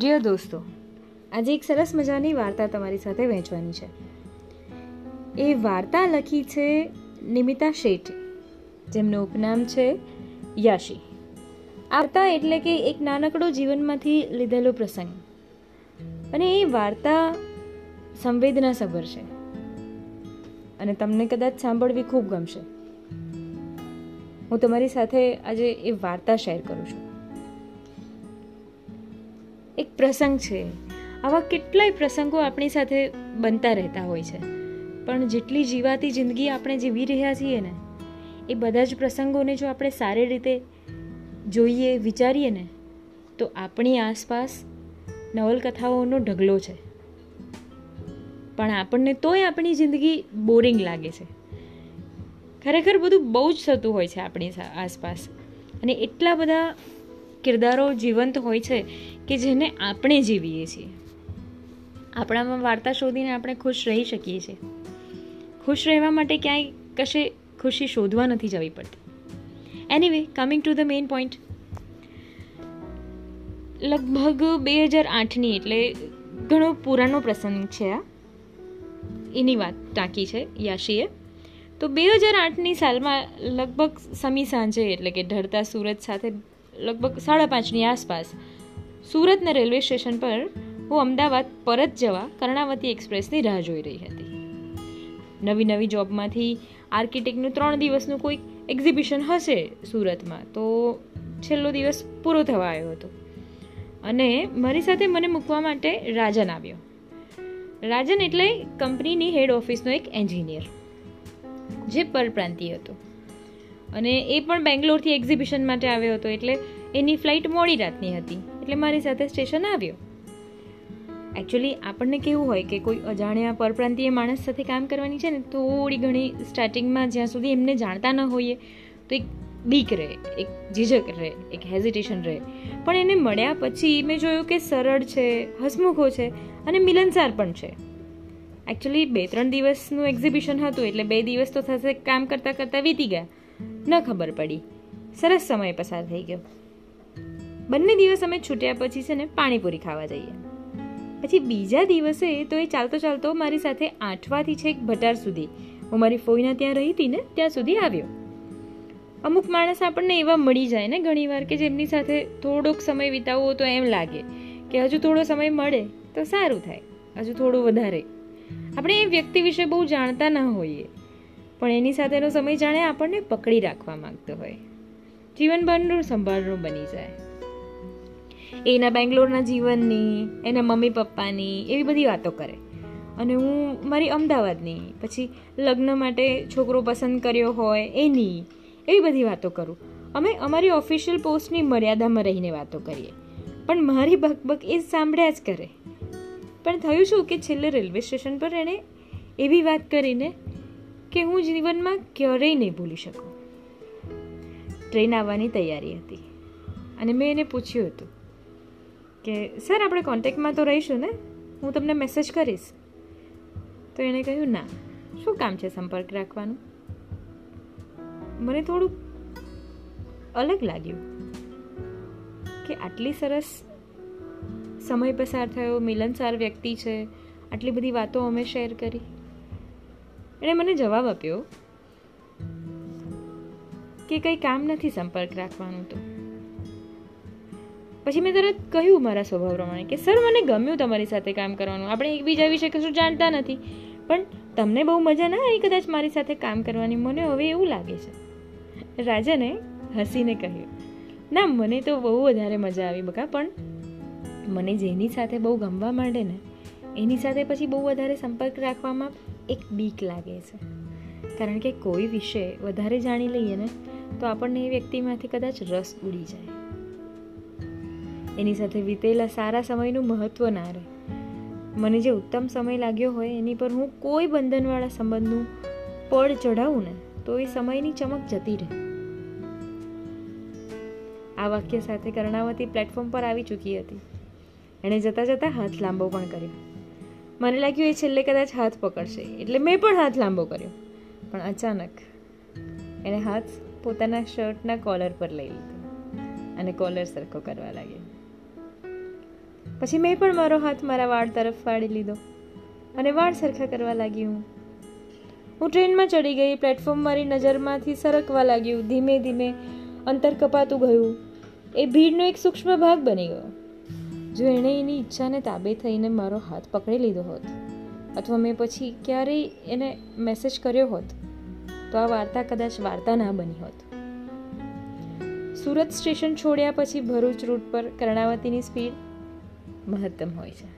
જીઓ દોસ્તો, આજે એક સરસ મજાની વાર્તા તમારી સાથે વહેંચવાની છે. એ વાર્તા લખી છે નિમિતા શેઠ, જેમનું ઉપનામ છે યાશી. વાર્તા એટલે કે એક નાનકડો જીવનમાંથી લીધેલો પ્રસંગ. અને એ વાર્તા સંવેદનાસભર છે. અને તમને કદાચ સાંભળવી ખૂબ ગમશે. હું તમારી સાથે આજે એ વાર્તા શેર કરું છું. એક પ્રસંગ છે. આવા કેટલાય પ્રસંગો આપણી સાથે બનતા રહેતા હોય છે. પણ જેટલી જીવાતી જિંદગી આપણે જીવી રહ્યા છીએ ને, એ બધા જ પ્રસંગોને જો આપણે સારી રીતે જોઈએ, વિચારીએ ને, તો આપણી આસપાસ નવલકથાઓનો ઢગલો છે. પણ આપણને તોય આપણી જિંદગી બોરિંગ લાગે છે. ખરેખર બધું બહુ જ થતું હોય છે આપણી આસપાસ. અને એટલા બધા કિરદારો જીવંત હોય છે કે જેને આપણે જીવીએ છીએ. આપણામાં વાર્તા શોધીને આપણે ખુશ રહી શકીએ છીએ. ખુશ રહેવા માટે ક્યાંય કશે ખુશી શોધવા નથી જવી પડતી. Anyway coming to the main point લગભગ બે હજાર આઠની એટલે ઘણો પુરાનો પ્રસંગ છે આ. એની વાત ટાંકી છે યાશીએ. તો બે હજાર આઠની સાલમાં લગભગ સમી સાંજે એટલે કે ઢળતા સુરત સાથે લગભગ સાડા પાંચની આસપાસ. સુરતના રેલવે સ્ટેશન પર હું અમદાવાદ પરત જવા કર્ણાવતી એક્સપ્રેસની રાહ જોઈ રહી હતી. નવી નવી જોબમાંથી આર્કિટેક્ટનું ત્રણ દિવસનું કોઈ એક્ઝિબિશન હશે સુરતમાં, તો છેલ્લો દિવસ પૂરો થવા આવ્યો હતો. અને મારી સાથે મને મૂકવા માટે રાજન આવ્યો. રાજન એટલે કંપનીની હેડ ઓફિસનો એક એન્જિનિયર, જે પરપ્રાંતીય હતો. અને એ પણ બેંગ્લોરથી એક્ઝિબિશન માટે આવ્યો હતો એટલે એની ફ્લાઇટ મોડી રાતની હતી. એટલે મારી સાથે સ્ટેશન આવ્યો. એકચ્યુઅલી આપણને કેવું હોય કે કોઈ અજાણ્યા પરપ્રાંતીય માણસ સાથે કામ કરવાની છે ને, થોડી ઘણી સ્ટાર્ટિંગમાં જ્યાં સુધી એમને જાણતા ન હોઈએ, તો એક બીક રહે, એક ઝીઝક રહે, એક હેઝિટેશન રહે. પણ એને મળ્યા પછી મેં જોયું કે સરળ છે, હસમુખો છે અને મિલનસાર પણ છે. એકચ્યુઅલી બે ત્રણ દિવસનું એક્ઝિબિશન હતું એટલે બે દિવસ તો થશે કામ કરતાં કરતાં વીતી ગયા. ન ખબર પડી. સરસ સમય પસાર થઈ ગયો. બંને દિવસ અમે છૂટ્યા પછી છે ને પાણીપુરી ખાવા જઈએ. પછી બીજા દિવસે તો એ ચાલતો ચાલતો મારી સાથે આઠવાથી છેક ભટાર સુધી હું મારી ફોઈના ત્યાં રહી હતી ને ત્યાં સુધી આવ્યો. અમુક માણસ આપણને એવા મળી જાય ને ઘણીવાર કે જેમની સાથે થોડોક સમય વિતાવવો તો એમ લાગે કે હજુ થોડો સમય મળે તો સારું થાય, હજુ થોડું વધારે. આપણે એ વ્યક્તિ વિશે બહુ જાણતા ન હોઈએ. પણ એની સાથેનો સમય જાણે આપણને પકડી રાખવા માંગતો હોય. જીવનભરનું સંભાળનું બની જાય. એના બેંગ્લોરના જીવનની, એના મમ્મી પપ્પાની એવી બધી વાતો કરે. અને હું મારી અમદાવાદની, પછી લગ્ન માટે છોકરો પસંદ કર્યો હોય એની એવી બધી વાતો કરું. અમે અમારી ઓફિશિયલ પોસ્ટની મર્યાદામાં રહીને વાતો કરીએ. પણ મારી બકબક એ સાંભળ્યા જ કરે. પણ થયું શું કે છેલ્લે રેલવે સ્ટેશન પર એણે એવી વાત કરીને કે હું જીવનમાં ક્યારેય નહીં ભૂલી શકું. ટ્રેન આવવાની તૈયારી હતી અને મેં એને પૂછ્યું હતું કે, સર, આપણે કોન્ટેક્ટમાં તો રહીશું ને? હું તમને મેસેજ કરીશ. તો એણે કહ્યું, ના, શું કામ છે સંપર્ક રાખવાનું? મને થોડું અલગ લાગ્યું કે આટલી સરસ સમય પસાર થયો, મિલનસાર વ્યક્તિ છે, આટલી બધી વાતો અમે શેર કરી. એણે મને જવાબ આપ્યો કે કંઈ કામ નથી સંપર્ક રાખવાનું તો. પછી મેં તરત કહ્યું મારા સ્વભાવ પ્રમાણે કે, સર, મને ગમ્યું તમારી સાથે કામ કરવાનું. આપણે એકબીજા વિશે કશું જાણતા નથી. પણ તમને બહુ મજા ના આવી કદાચ મારી સાથે કામ કરવાની? મને હવે એવું લાગે છે. રાજાને હસીને કહ્યું, ના, મને તો બહુ વધારે મજા આવી બકા, પણ મને જેની સાથે બહુ ગમવા માંડે ને એની સાથે પછી બહુ વધારે સંપર્ક રાખવામાં એક બીક લાગે છે. કારણ કે કોઈ વિશે વધારે જાણી લઈએ ને, તો આપણને એ વ્યક્તિમાંથી કદાચ રસ ઉડી જાય. એની સાથે વીતેલા સારા સમયનું મહત્ત્વ ના રહે. મને જે ઉત્તમ સમય લાગ્યો હોય, એની પર હું કોઈ બંધનવાળા સંબંધનું પડ ચઢાવું ને, તો એ સમયની ચમક જતી રહે. આ વાક્ય સાથે કર્ણાવતી પ્લેટફોર્મ પર આવી ચૂકી હતી. એણે જતાં જતાં હાથ લાંબો પણ કર્યો. મને લાગ્યું એ છેલ્લે કદાચ હાથ પકડશે. એટલે મેં પણ હાથ લાંબો કર્યો. પણ અચાનક એણે હાથ પોતાના શર્ટના કોલર પર લઈ લીધો અને કોલર સરખો કરવા લાગ્યો. પછી મેં પણ મારો હાથ મારા વાળ તરફ વાળી લીધો અને વાળ સરખા કરવા લાગી હું. હું ટ્રેનમાં ચડી ગઈ પ્લેટફોર્મ મારી નજરમાંથી સરકવા લાગ્યું. ધીમે ધીમે અંતર કપાતું ગયું. એ ભીડનો એક સૂક્ષ્મ ભાગ બની ગયો. જો એણે એની ઈચ્છાને તાબે થઈને મારો હાથ પકડી લીધો હોત, અથવા મેં પછી ક્યારેય એને મેસેજ કર્યો હોત, તો આ વાર્તા કદાચ વાર્તા ના બની હોત. સુરત સ્ટેશન છોડ્યા પછી ભરૂચ રૂટ પર કર્ણાવતીની સ્પીડ મહત્તમ હોય છે.